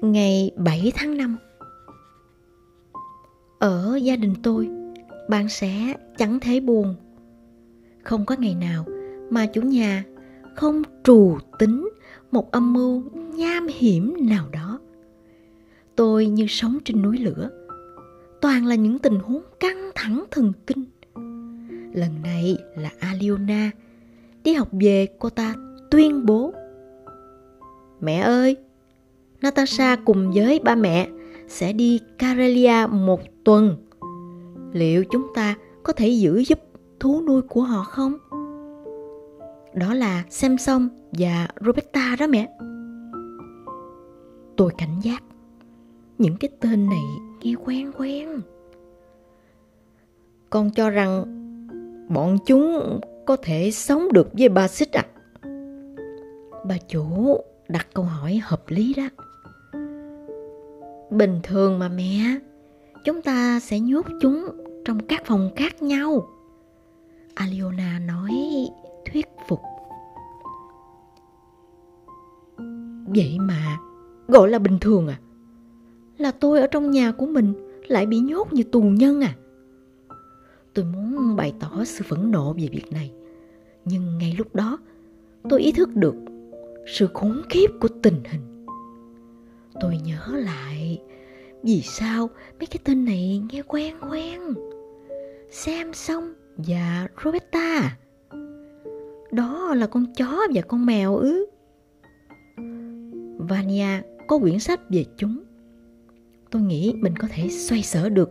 Ngày 7 tháng 5 Ở gia đình tôi, bạn sẽ chẳng thể buồn. Không có ngày nào mà chủ nhà không trù tính một âm mưu nham hiểm nào đó. Tôi như sống trên núi lửa, toàn là những tình huống căng thẳng thần kinh. Lần này là Aliona, đi học về cô ta tuyên bố Mẹ ơi, Natasha cùng với ba mẹ sẽ đi Karelia một tuần. Liệu chúng ta có thể giữ giúp thú nuôi của họ không? Đó là Samson và Roberta đó mẹ. Tôi cảnh giác. Những cái tên này nghe quen quen. Con cho rằng bọn chúng có thể sống được với ba xích à? Bà chủ đặt câu hỏi hợp lý đó. Bình thường mà mẹ, chúng ta sẽ nhốt chúng trong các phòng khác nhau. Aliona nói thuyết phục. Vậy mà, gọi là bình thường à? Là tôi ở trong nhà của mình lại bị nhốt như tù nhân à? Tôi muốn bày tỏ sự phẫn nộ về việc này. Nhưng ngay lúc đó, tôi ý thức được sự khủng khiếp của tình hình. Tôi nhớ lại vì sao mấy cái tên này nghe quen quen. Xem xong và Roberta. Đó là con chó và con mèo ư. Vania có quyển sách về chúng. Tôi nghĩ mình có thể xoay sở được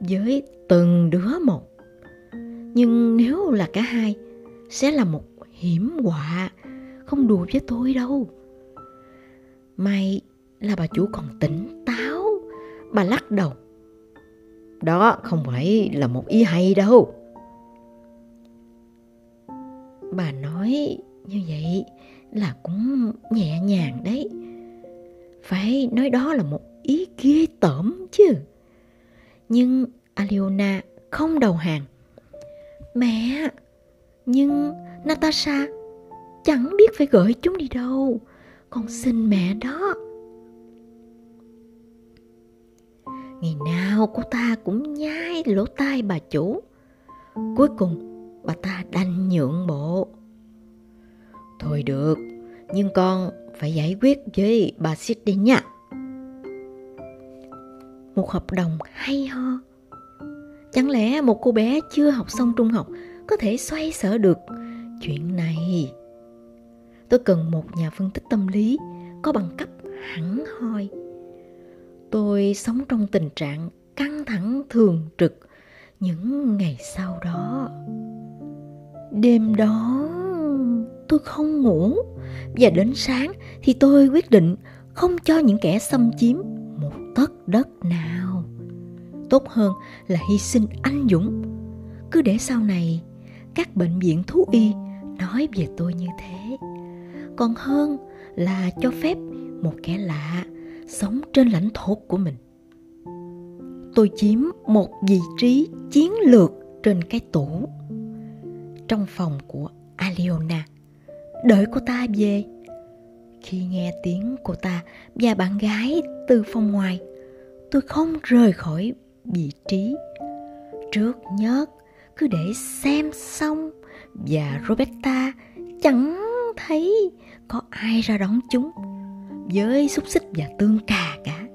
với từng đứa một. Nhưng nếu là cả hai, sẽ là một hiểm họa không đùa với tôi đâu. May là bà chủ còn tỉnh táo, bà lắc đầu. Đó không phải là một ý hay đâu. Bà nói như vậy là cũng nhẹ nhàng đấy. Phải nói đó là một ý ghê tởm chứ. Nhưng Aliona không đầu hàng. Mẹ, nhưng Natasha chẳng biết phải gửi chúng đi đâu. Con xin mẹ đó. Ngày nào cô ta cũng nhai lỗ tai bà chủ. Cuối cùng bà ta đành nhượng bộ. Thôi được, nhưng con phải giải quyết với bà Sid đi nha. Một hợp đồng hay ho. Chẳng lẽ một cô bé chưa học xong trung học có thể xoay sở được chuyện này? Tôi cần một nhà phân tích tâm lý có bằng cấp hẳn hoi. Tôi sống trong tình trạng căng thẳng thường trực những ngày sau đó. Đêm đó tôi không ngủ và đến sáng thì tôi quyết định không cho những kẻ xâm chiếm một tấc đất nào. Tốt hơn là hy sinh anh dũng. Cứ để sau này các bệnh viện thú y nói về tôi như thế. Còn hơn là cho phép một kẻ lạ sống trên lãnh thổ của mình. Tôi chiếm một vị trí chiến lược trên cái tủ trong phòng của Aliona. Đợi cô ta về. Khi nghe tiếng cô ta và bạn gái từ phòng ngoài, tôi không rời khỏi vị trí. Trước nhất cứ để xem xong và roberta chẳng thấy có ai ra đón chúng với xúc xích và tương cà cả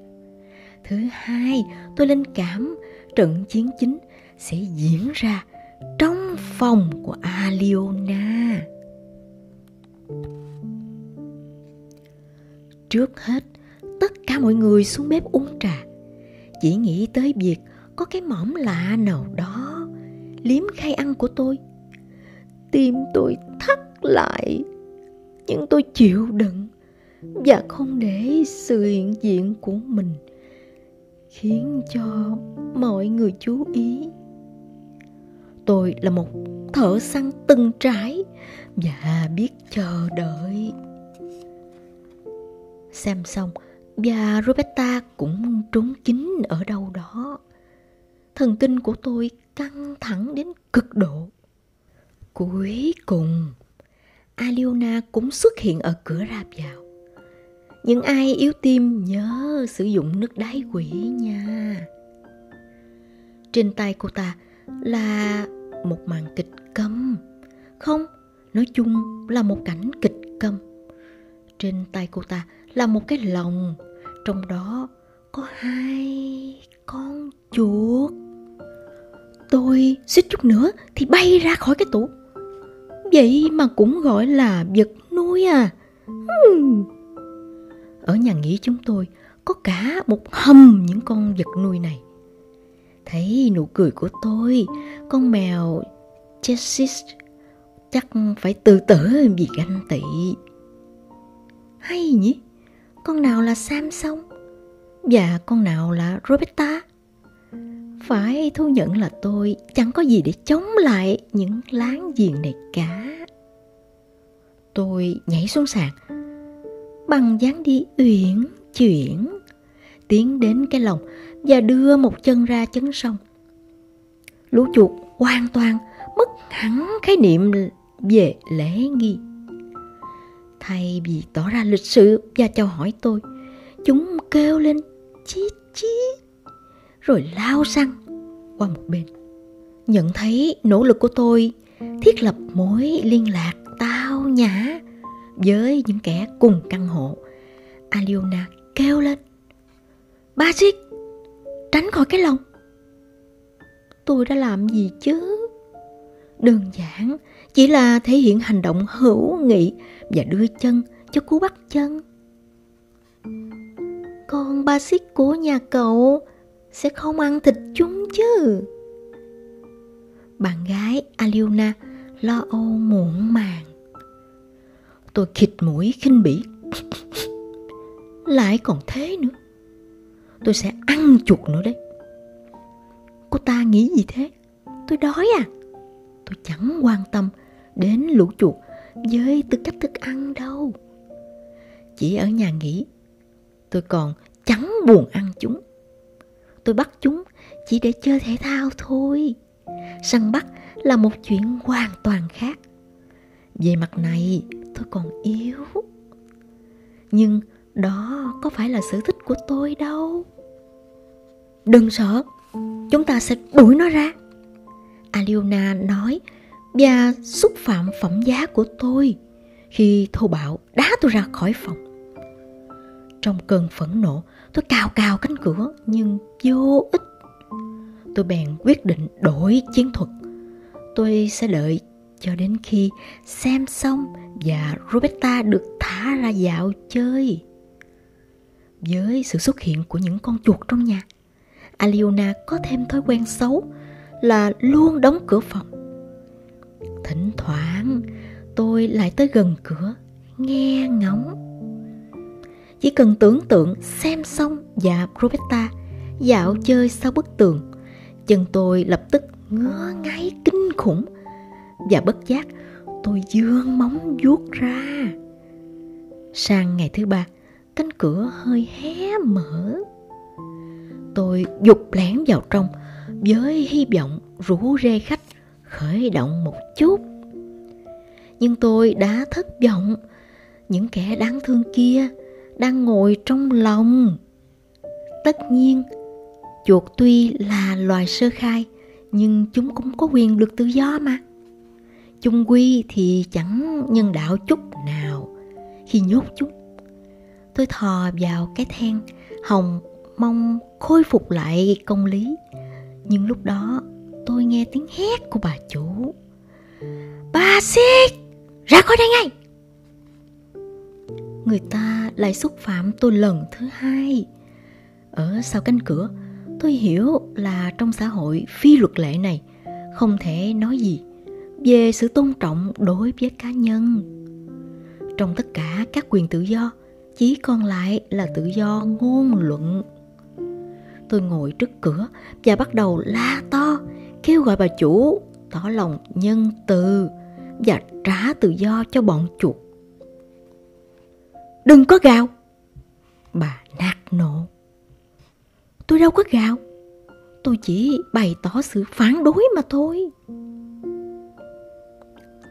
thứ hai tôi linh cảm trận chiến chính sẽ diễn ra trong phòng của Aliona. Trước hết, tất cả mọi người xuống bếp uống trà. Chỉ nghĩ tới việc có cái mỏm lạ nào đó liếm khay ăn của tôi. Tim tôi thắt lại, nhưng tôi chịu đựng và không để sự hiện diện của mình khiến cho mọi người chú ý. Tôi là một thợ săn từng trải và biết chờ đợi. Xem xong và roberta cũng trốn kín ở đâu đó. Thần kinh của tôi căng thẳng đến cực độ. Cuối cùng, aliona cũng xuất hiện ở cửa ra vào những ai yếu tim nhớ sử dụng nước đáy quỷ nha. Trên tay cô ta là một màn kịch câm. Không, nói chung là một cảnh kịch câm. Trên tay cô ta là một cái lồng, trong đó có hai con chuột. Tôi suýt chút nữa thì bay ra khỏi cái tủ. Vậy mà cũng gọi là vật nuôi à. Hmm. Ở nhà nghỉ chúng tôi có cả một hầm những con vật nuôi này. Thấy nụ cười của tôi, con mèo Jessis chắc phải tự tử vì ganh tị. Hay nhỉ? Con nào là Samsung? Và con nào là Roberta? Phải thú nhận là tôi chẳng có gì để chống lại những láng giềng này cả. Tôi nhảy xuống sàn, bằng dáng đi uyển chuyển, tiến đến cái lồng và đưa một chân ra chấn sông. Lũ chuột hoàn toàn mất hẳn khái niệm về lễ nghi. Thay vì tỏ ra lịch sự và chào hỏi tôi, chúng kêu lên chít chít, rồi lao sang qua một bên. Nhận thấy nỗ lực của tôi thiết lập mối liên lạc tao nhã với những kẻ cùng căn hộ. Aliona kêu lên. Basic, tránh khỏi cái lồng. Tôi đã làm gì chứ? Đơn giản, chỉ là thể hiện hành động hữu nghị và đưa chân cho cú bắt chân. Con ba xích của nhà cậu sẽ không ăn thịt chúng chứ. Bạn gái Aliona lo âu muộn màng. Tôi khịt mũi khinh bỉ. Lại còn thế nữa. Tôi sẽ ăn chuột nữa đấy. Cô ta nghĩ gì thế? Tôi đói à? Tôi chẳng quan tâm đến lũ chuột với tư cách thức ăn đâu. Chỉ ở nhà nghỉ, tôi còn chẳng buồn ăn chúng. Tôi bắt chúng chỉ để chơi thể thao thôi. Săn bắt là một chuyện hoàn toàn khác. Về mặt này, tôi còn yếu. Nhưng đó có phải là sở thích của tôi đâu. Đừng sợ, chúng ta sẽ đuổi nó ra. Aliona nói và xúc phạm phẩm giá của tôi khi thô bạo đá tôi ra khỏi phòng. Trong cơn phẫn nộ, tôi cào cào cánh cửa nhưng vô ích. Tôi bèn quyết định đổi chiến thuật. Tôi sẽ đợi cho đến khi xem xong và Roberta được thả ra dạo chơi. Với sự xuất hiện của những con chuột trong nhà, Aliona có thêm thói quen xấu là luôn đóng cửa phòng. Thỉnh thoảng tôi lại tới gần cửa, nghe ngóng. Chỉ cần tưởng tượng xem xong và Roberta dạo chơi sau bức tường, chân tôi lập tức ngứa ngáy kinh khủng và bất giác tôi dương móng vuốt ra. Sang ngày thứ ba, cánh cửa hơi hé mở. Tôi dục lén vào trong với hy vọng rủ rê khách khởi động một chút. Nhưng tôi đã thất vọng. Những kẻ đáng thương kia đang ngồi trong lòng. Tất nhiên, chuột tuy là loài sơ khai, nhưng chúng cũng có quyền được tự do mà. Chung quy thì chẳng nhân đạo chút nào khi nhốt chút. Tôi thò vào cái then hồng mong khôi phục lại công lý. Nhưng lúc đó tôi nghe tiếng hét của bà chủ. Bà Xích, ra khỏi đây ngay! Người ta lại xúc phạm tôi lần thứ hai. Ở sau cánh cửa, tôi hiểu là trong xã hội phi luật lệ này không thể nói gì về sự tôn trọng đối với cá nhân. Trong tất cả các quyền tự do, chỉ còn lại là tự do ngôn luận. Tôi ngồi trước cửa và bắt đầu la to, kêu gọi bà chủ tỏ lòng nhân từ và trả tự do cho bọn chuột. Đừng có gào! Bà nạt nộ. Tôi đâu có gào. Tôi chỉ bày tỏ sự phản đối mà thôi.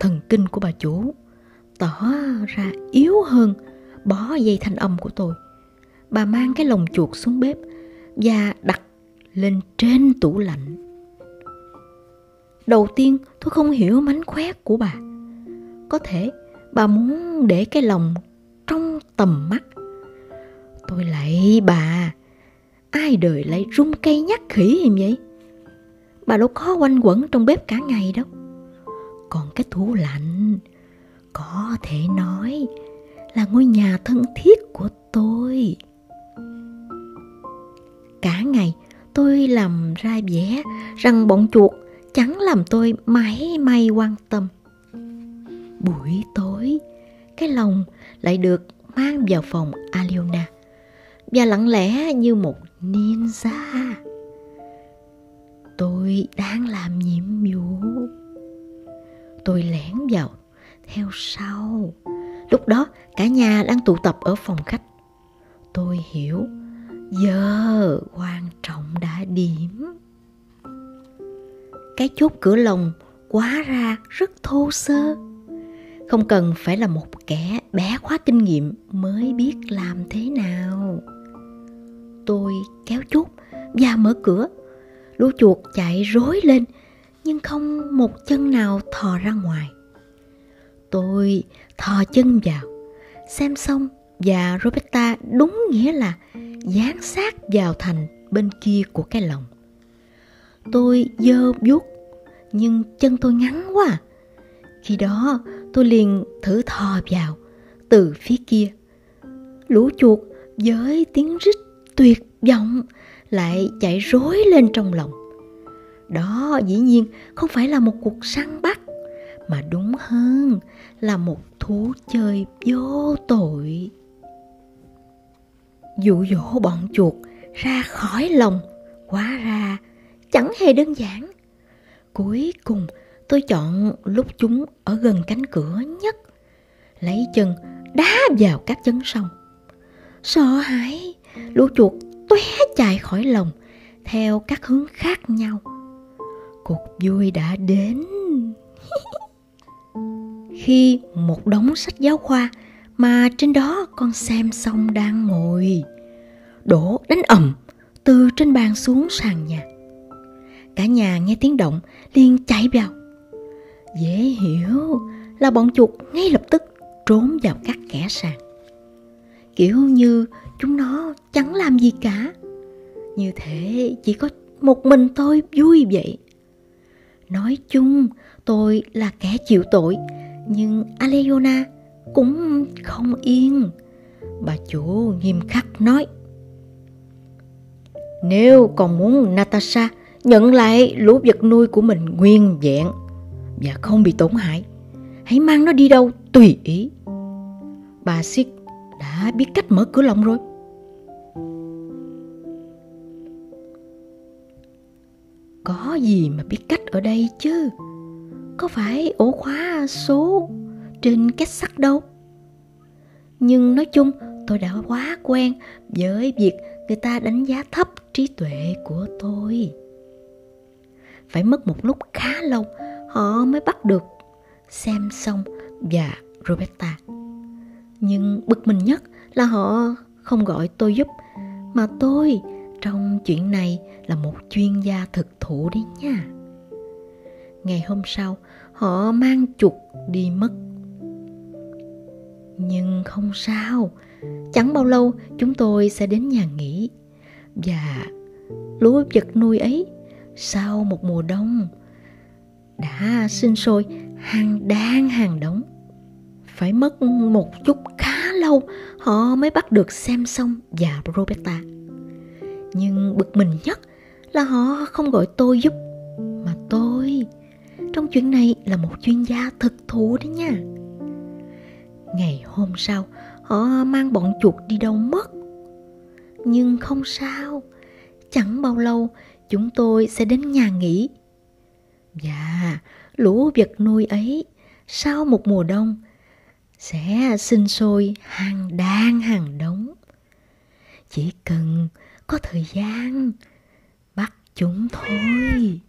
Thần kinh của bà chủ tỏ ra yếu hơn bó dây thanh âm của tôi. Bà mang cái lồng chuột xuống bếp và đặt lên trên tủ lạnh. Đầu tiên tôi không hiểu mánh khóe của bà. Có thể bà muốn để cái lồng trong tầm mắt. Tôi lại bà, ai đời lại rung cây nhắc khỉ em vậy? Bà đâu có quanh quẩn trong bếp cả ngày đâu. Còn cái tủ lạnh, có thể nói là ngôi nhà thân thiết của tôi. Cả ngày tôi làm ra vẻ rằng bọn chuột chẳng làm tôi mãi may quan tâm. Buổi tối, cái lồng lại được mang vào phòng Aliona và lặng lẽ như một ninja. Tôi đang làm nhiệm vụ. Tôi lẻn vào theo sau. Lúc đó, cả nhà đang tụ tập ở phòng khách. Tôi hiểu, giờ quan trọng đã điểm. Cái chốt cửa lồng quá ra rất thô sơ. Không cần phải là một kẻ bé khóa kinh nghiệm mới biết làm thế nào. Tôi kéo chốt và mở cửa. Lũ chuột chạy rối lên nhưng không một chân nào thò ra ngoài. Tôi thò chân vào, xem xong và Roberta đúng nghĩa là dán sát vào thành bên kia của cái lồng. Tôi dơ vuốt nhưng chân tôi ngắn quá. Khi đó tôi liền thử thò vào từ phía kia. Lũ chuột với tiếng rít tuyệt vọng lại chạy rối lên trong lòng. Đó, dĩ nhiên, không phải là một cuộc săn bắt, mà đúng hơn là một thú chơi vô tội. Dụ dỗ bọn chuột ra khỏi lòng quá ra chẳng hề đơn giản. Cuối cùng, tôi chọn lúc chúng ở gần cánh cửa nhất, lấy chân đá vào các chân sông. Sợ hãi, lũ chuột tóe chạy khỏi lồng theo các hướng khác nhau cuộc vui đã đến. Khi một đống sách giáo khoa mà trên đó con xem xong đang ngồi, đổ đánh ầm từ trên bàn xuống sàn nhà. Cả nhà nghe tiếng động liền chạy vào. Dễ hiểu là bọn chuột ngay lập tức trốn vào các kẻ sàn. Kiểu như chúng nó chẳng làm gì cả. Như thế chỉ có một mình tôi vui vậy nói chung tôi là kẻ chịu tội nhưng Aleona cũng không yên. Bà chủ nghiêm khắc nói. Nếu còn muốn Natasha nhận lại lũ vật nuôi của mình nguyên vẹn và không bị tổn hại, hãy mang nó đi đâu tùy ý. Bà Siết đã biết cách mở cửa lồng rồi. Có gì mà biết cách ở đây chứ? Có phải ổ khóa số trên két sắt đâu. Nhưng nói chung, tôi đã quá quen với việc người ta đánh giá thấp trí tuệ của tôi. Phải mất một lúc khá lâu, họ mới bắt được xem xong và Roberta. Nhưng bực mình nhất là họ không gọi tôi giúp, mà tôi trong chuyện này là một chuyên gia thực thụ đấy nha. Ngày hôm sau, họ mang chuột đi mất. Nhưng không sao chẳng bao lâu chúng tôi sẽ đến nhà nghỉ. Và lúa vật nuôi ấy sau một mùa đông đã sinh sôi hàng đan hàng đống. Phải mất một chút khá lâu họ mới bắt được xem xong và roberta nhưng bực mình nhất là họ không gọi tôi giúp mà tôi trong chuyện này là một chuyên gia thực thụ đấy nha Ngày hôm sau, họ mang bọn chuột đi đâu mất. Nhưng không sao, chẳng bao lâu chúng tôi sẽ đến nhà nghỉ. Và lũ vật nuôi ấy sau một mùa đông sẽ sinh sôi hàng đàn hàng đống. Chỉ cần có thời gian. Bắt chúng thôi.